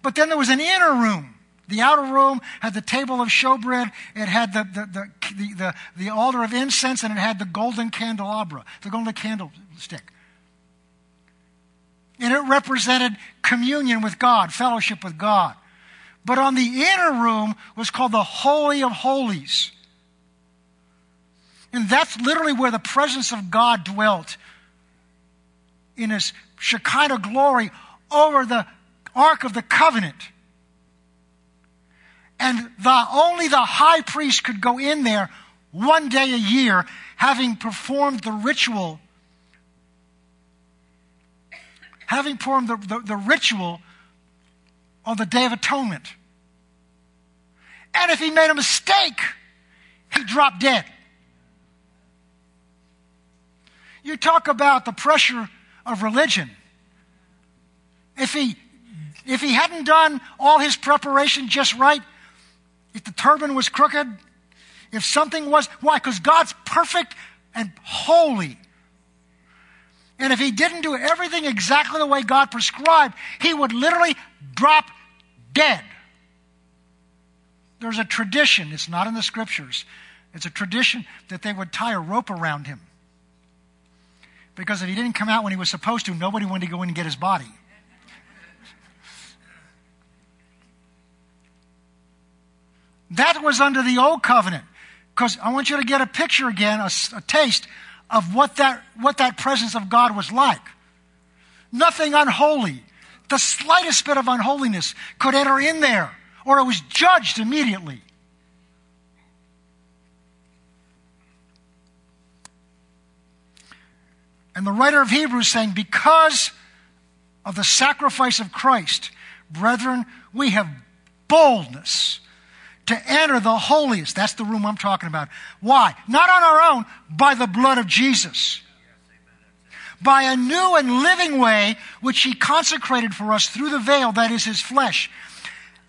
But then there was an inner room. The outer room had the table of showbread, it had the, the, the, the, the, the altar of incense, and it had the golden candelabra, the golden candlestick. And it represented communion with God, fellowship with God. But on the inner room was called the Holy of Holies. And that's literally where the presence of God dwelt in his Shekinah glory over the Ark of the Covenant. And the, only the high priest could go in there one day a year, having performed the ritual having performed the, the, the ritual on the Day of Atonement. And if he made a mistake, he dropped dead. You talk about the pressure of religion. If he, if he hadn't done all his preparation just right, if the turban was crooked, if something was, why? Because God's perfect and holy. And if he didn't do everything exactly the way God prescribed, he would literally drop dead. There's a tradition, it's not in the scriptures, it's a tradition that they would tie a rope around him. Because if he didn't come out when he was supposed to, nobody wanted to go in and get his body. That was under the old covenant. Because I want you to get a picture again, a, a taste of what that, what that presence of God was like. Nothing unholy, the slightest bit of unholiness could enter in there, or it was judged immediately. And the writer of Hebrews saying, because of the sacrifice of Christ, brethren, we have boldness to enter the holiest. That's the room I'm talking about. Why? Not on our own, by the blood of Jesus. By a new and living way which he consecrated for us through the veil, that is his flesh.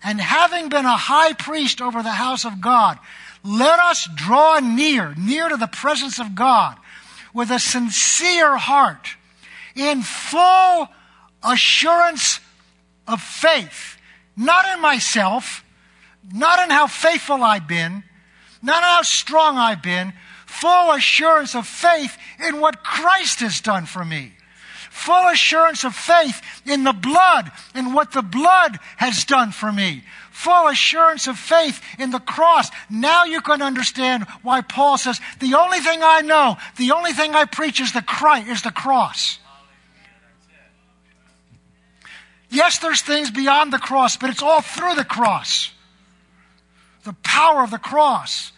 And having been a high priest over the house of God, let us draw near, near to the presence of God, with a sincere heart, in full assurance of faith, not in myself, not in how faithful I've been, not in how strong I've been, full assurance of faith in what Christ has done for me. Full assurance of faith in the blood and what the blood has done for me. Full assurance of faith in the cross. Now you can understand why Paul says, the only thing I know, the only thing I preach is the Christ, is the cross. Yes, there's things beyond the cross, but it's all through the cross. The power of the cross.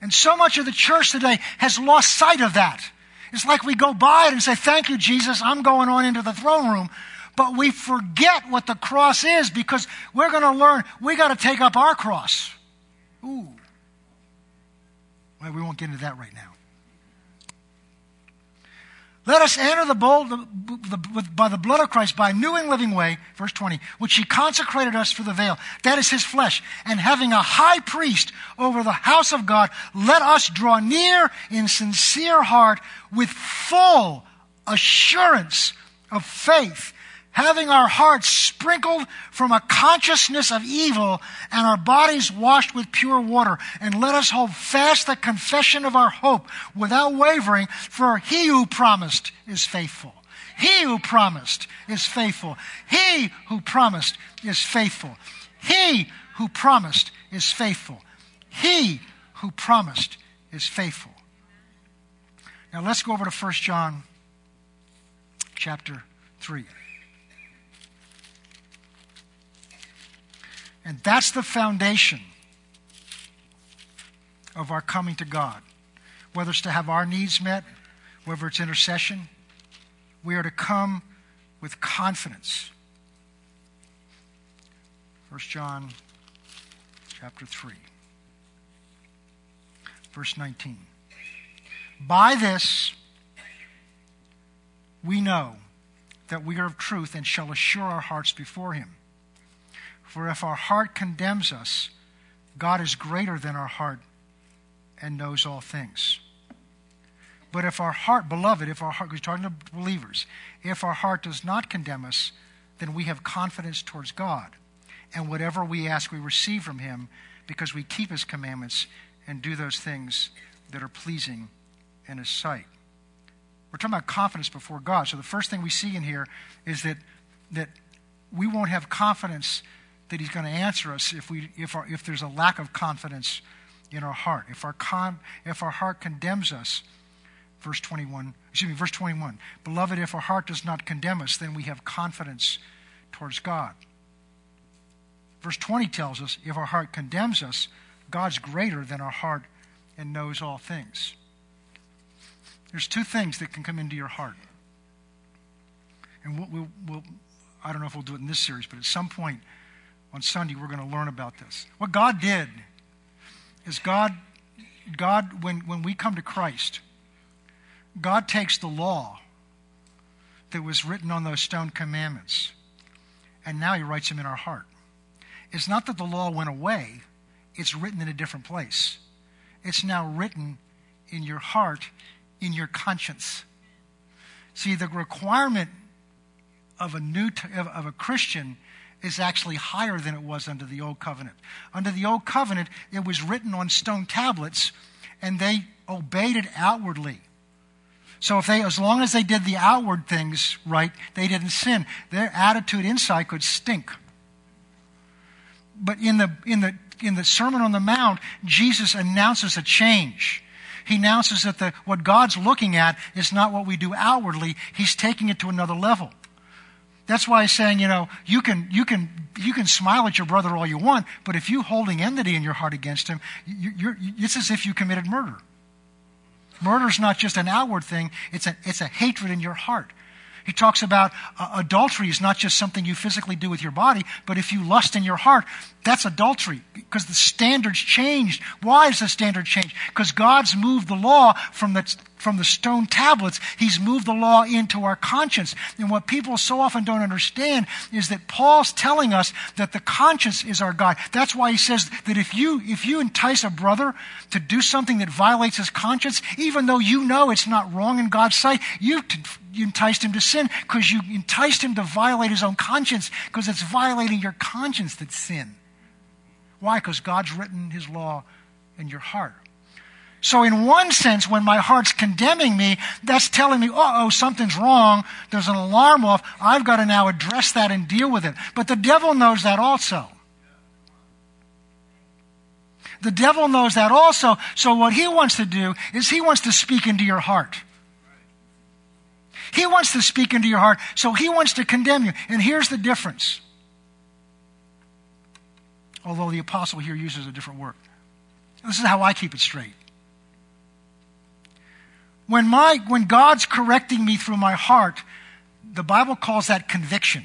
And so much of the church today has lost sight of that. It's like we go by it and say, Thank you, Jesus, I'm going on into the throne room. But we forget what the cross is because we're going to learn we got to take up our cross. Ooh. Well, we won't get into that right now. Let us enter the bold by the blood of Christ by a new and living way, verse 20, which he consecrated us for the veil. That is his flesh. And having a high priest over the house of God, let us draw near in sincere heart with full assurance of faith having our hearts sprinkled from a consciousness of evil and our bodies washed with pure water. And let us hold fast the confession of our hope without wavering, for he who promised is faithful. He who promised is faithful. He who promised is faithful. He who promised is faithful. He who promised is faithful. Now let's go over to 1 John chapter 3. And that's the foundation of our coming to God. Whether it's to have our needs met, whether it's intercession, we are to come with confidence. 1 John chapter 3, verse 19. By this we know that we are of truth and shall assure our hearts before him. For if our heart condemns us, God is greater than our heart and knows all things. But if our heart, beloved, if our heart, we're talking to believers, if our heart does not condemn us, then we have confidence towards God. And whatever we ask, we receive from Him because we keep His commandments and do those things that are pleasing in His sight. We're talking about confidence before God. So the first thing we see in here is that, that we won't have confidence that He's going to answer us if, we, if, our, if there's a lack of confidence in our heart. If our, con, if our heart condemns us, verse 21, excuse me, verse 21, Beloved, if our heart does not condemn us, then we have confidence towards God. Verse 20 tells us if our heart condemns us, God's greater than our heart and knows all things. There's two things that can come into your heart. And we'll, we'll, we'll, I don't know if we'll do it in this series, but at some point, on Sunday, we're going to learn about this. What God did is God, God when, when we come to Christ, God takes the law that was written on those stone commandments, and now He writes them in our heart. It's not that the law went away, it's written in a different place. It's now written in your heart, in your conscience. See, the requirement of a new of a Christian is actually higher than it was under the old covenant. Under the old covenant, it was written on stone tablets, and they obeyed it outwardly. So if they, as long as they did the outward things right, they didn't sin. Their attitude inside could stink. But in the in the in the Sermon on the Mount, Jesus announces a change. He announces that the, what God's looking at is not what we do outwardly. He's taking it to another level. That's why he's saying, you know, you can, you can, you can smile at your brother all you want, but if you're holding enmity in your heart against him, you, it's as if you committed murder. Murder is not just an outward thing, it's a, it's a hatred in your heart. He talks about uh, adultery is not just something you physically do with your body, but if you lust in your heart, that's adultery because the standards changed. Why is the standard changed? Because God's moved the law from the, from the stone tablets. He's moved the law into our conscience. And what people so often don't understand is that Paul's telling us that the conscience is our guide. That's why he says that if you, if you entice a brother to do something that violates his conscience, even though you know it's not wrong in God's sight, you, you enticed him to sin because you enticed him to violate his own conscience because it's violating your conscience that's sin. Why? Because God's written his law in your heart. So, in one sense, when my heart's condemning me, that's telling me, uh oh, something's wrong. There's an alarm off. I've got to now address that and deal with it. But the devil knows that also. The devil knows that also. So, what he wants to do is he wants to speak into your heart. He wants to speak into your heart. So, he wants to condemn you. And here's the difference although the apostle here uses a different word. This is how I keep it straight. When, my, when God's correcting me through my heart, the Bible calls that conviction.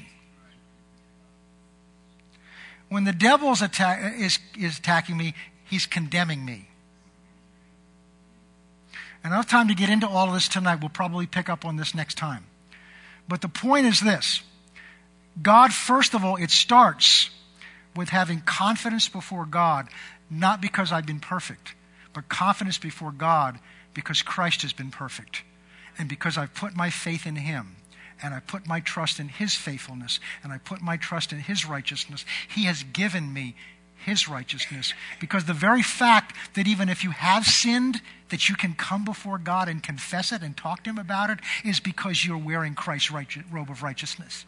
When the devil attack, is, is attacking me, he's condemning me. And time to get into all of this tonight. We'll probably pick up on this next time. But the point is this God, first of all, it starts with having confidence before God, not because I've been perfect, but confidence before God because Christ has been perfect. And because I've put my faith in Him, and I put my trust in His faithfulness, and I put my trust in His righteousness, He has given me His righteousness. Because the very fact that even if you have sinned, that you can come before God and confess it and talk to Him about it is because you're wearing Christ's robe of righteousness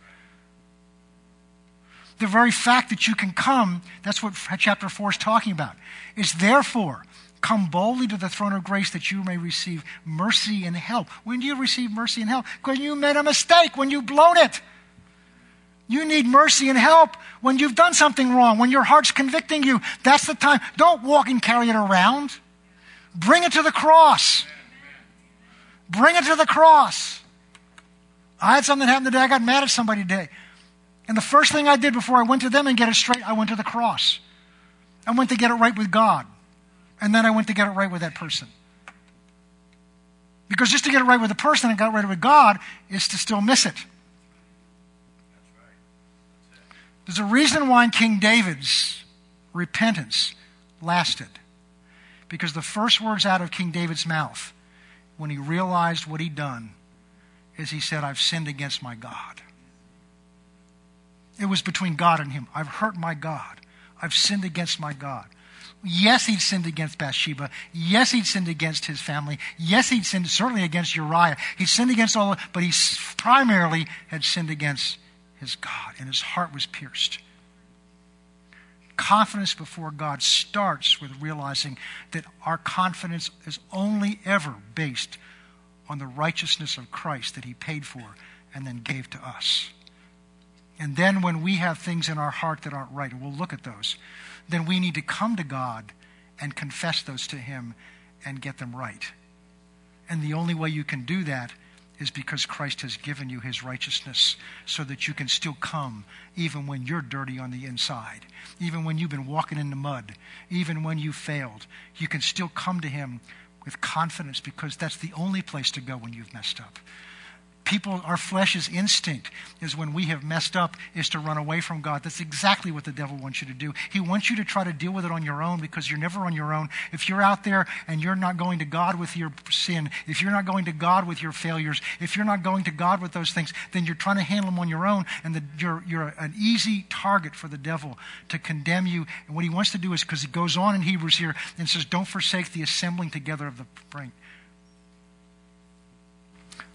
the very fact that you can come, that's what chapter 4 is talking about, is therefore come boldly to the throne of grace that you may receive mercy and help. When do you receive mercy and help? When you made a mistake, when you blown it. You need mercy and help when you've done something wrong, when your heart's convicting you. That's the time. Don't walk and carry it around. Bring it to the cross. Bring it to the cross. I had something happen today. I got mad at somebody today. And the first thing I did before I went to them and get it straight, I went to the cross. I went to get it right with God. And then I went to get it right with that person. Because just to get it right with the person and it right with God is to still miss it. There's a reason why King David's repentance lasted. Because the first words out of King David's mouth when he realized what he'd done is he said, I've sinned against my God. It was between God and him. I've hurt my God. I've sinned against my God. Yes, he'd sinned against Bathsheba. Yes, he'd sinned against his family. Yes, he'd sinned certainly against Uriah. He'd sinned against all, but he primarily had sinned against his God, and his heart was pierced. Confidence before God starts with realizing that our confidence is only ever based on the righteousness of Christ that he paid for and then gave to us. And then when we have things in our heart that aren't right, and we'll look at those, then we need to come to God and confess those to Him and get them right. And the only way you can do that is because Christ has given you his righteousness so that you can still come even when you're dirty on the inside, even when you've been walking in the mud, even when you failed. You can still come to him with confidence because that's the only place to go when you've messed up people, our flesh's instinct is when we have messed up is to run away from God. That's exactly what the devil wants you to do. He wants you to try to deal with it on your own because you're never on your own. If you're out there and you're not going to God with your sin, if you're not going to God with your failures, if you're not going to God with those things, then you're trying to handle them on your own and the, you're, you're an easy target for the devil to condemn you. And what he wants to do is because he goes on in Hebrews here and says, don't forsake the assembling together of the brain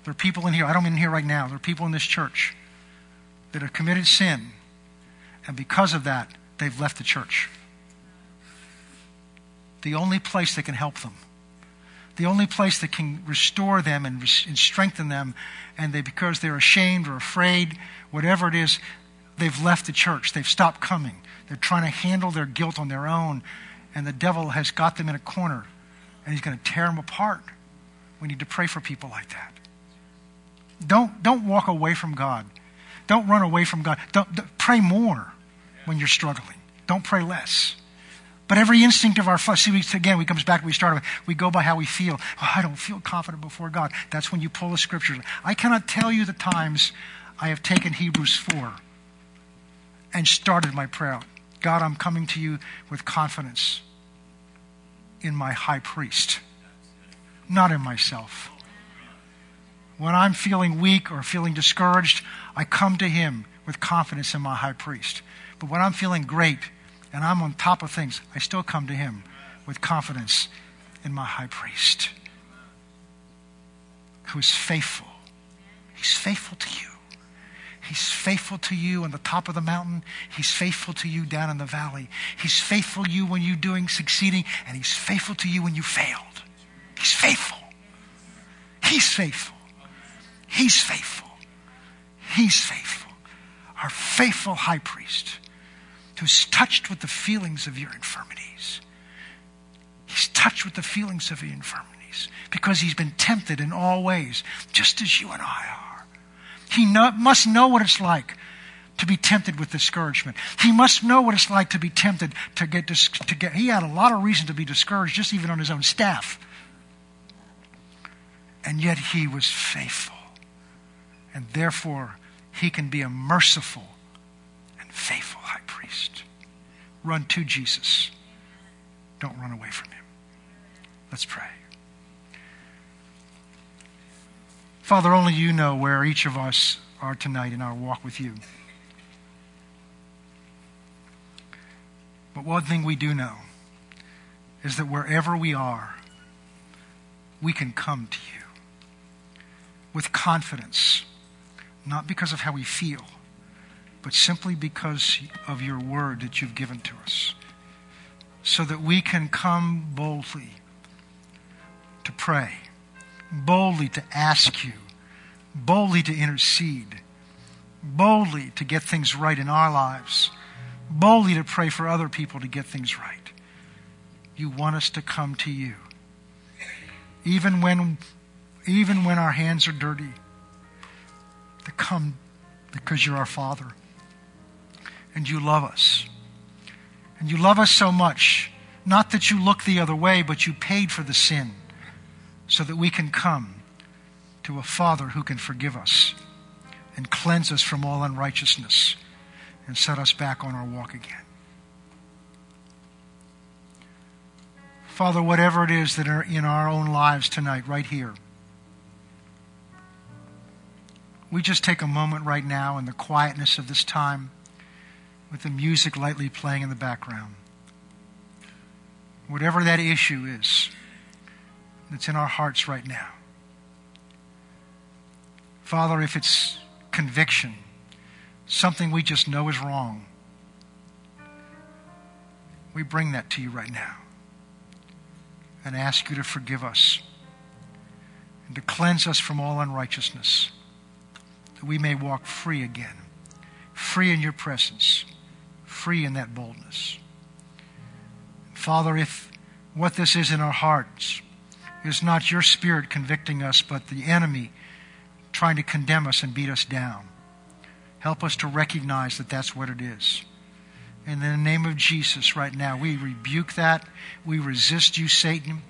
there are people in here, I don't mean here right now, there are people in this church that have committed sin, and because of that, they've left the church. The only place that can help them, the only place that can restore them and, and strengthen them, and they, because they're ashamed or afraid, whatever it is, they've left the church. They've stopped coming. They're trying to handle their guilt on their own, and the devil has got them in a corner, and he's going to tear them apart. We need to pray for people like that. Don't, don't walk away from God. Don't run away from God. Don't, don't, pray more when you're struggling. Don't pray less. But every instinct of our flesh, see, we, again, we comes back, we start we go by how we feel. Oh, I don't feel confident before God. That's when you pull the scriptures. I cannot tell you the times I have taken Hebrews 4 and started my prayer. God, I'm coming to you with confidence in my high priest, not in myself. When I'm feeling weak or feeling discouraged, I come to him with confidence in my high priest. But when I'm feeling great and I'm on top of things, I still come to him with confidence in my high priest who is faithful. He's faithful to you. He's faithful to you on the top of the mountain. He's faithful to you down in the valley. He's faithful to you when you're doing succeeding, and he's faithful to you when you failed. He's faithful. He's faithful. He's faithful. He's faithful. Our faithful high priest who's touched with the feelings of your infirmities. He's touched with the feelings of your infirmities because he's been tempted in all ways, just as you and I are. He must know what it's like to be tempted with discouragement. He must know what it's like to be tempted to get, to get, he had a lot of reason to be discouraged just even on his own staff. And yet he was faithful. And therefore, he can be a merciful and faithful high priest. Run to Jesus. Don't run away from him. Let's pray. Father, only you know where each of us are tonight in our walk with you. But one thing we do know is that wherever we are, we can come to you with confidence, not because of how we feel, but simply because of your word that you've given to us, so that we can come boldly to pray, boldly to ask you, boldly to intercede, boldly to get things right in our lives, boldly to pray for other people to get things right. You want us to come to you. Even when even when our hands are dirty, to come because you're our Father. And you love us. And you love us so much, not that you look the other way, but you paid for the sin so that we can come to a Father who can forgive us and cleanse us from all unrighteousness and set us back on our walk again. Father, whatever it is that are in our own lives tonight, right here, we just take a moment right now in the quietness of this time with the music lightly playing in the background. Whatever that issue is that's in our hearts right now. Father, if it's conviction, something we just know is wrong, we bring that to you right now and ask you to forgive us and to cleanse us from all unrighteousness that we may walk free again, free in your presence, free in that boldness. Father, if what this is in our hearts is not your spirit convicting us, but the enemy trying to condemn us and beat us down, help us to recognize that that's what it is. in the name of Jesus, right now, we rebuke that. We resist you, Satan.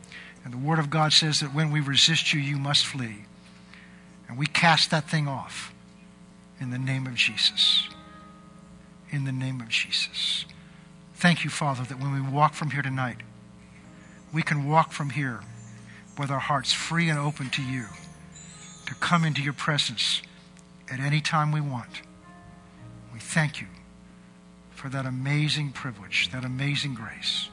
And the Word of God says that when we resist you, you must flee. And we cast that thing off in the name of Jesus. In the name of Jesus. Thank you, Father, that when we walk from here tonight, we can walk from here with our hearts free and open to you to come into your presence at any time we want. We thank you for that amazing privilege, that amazing grace.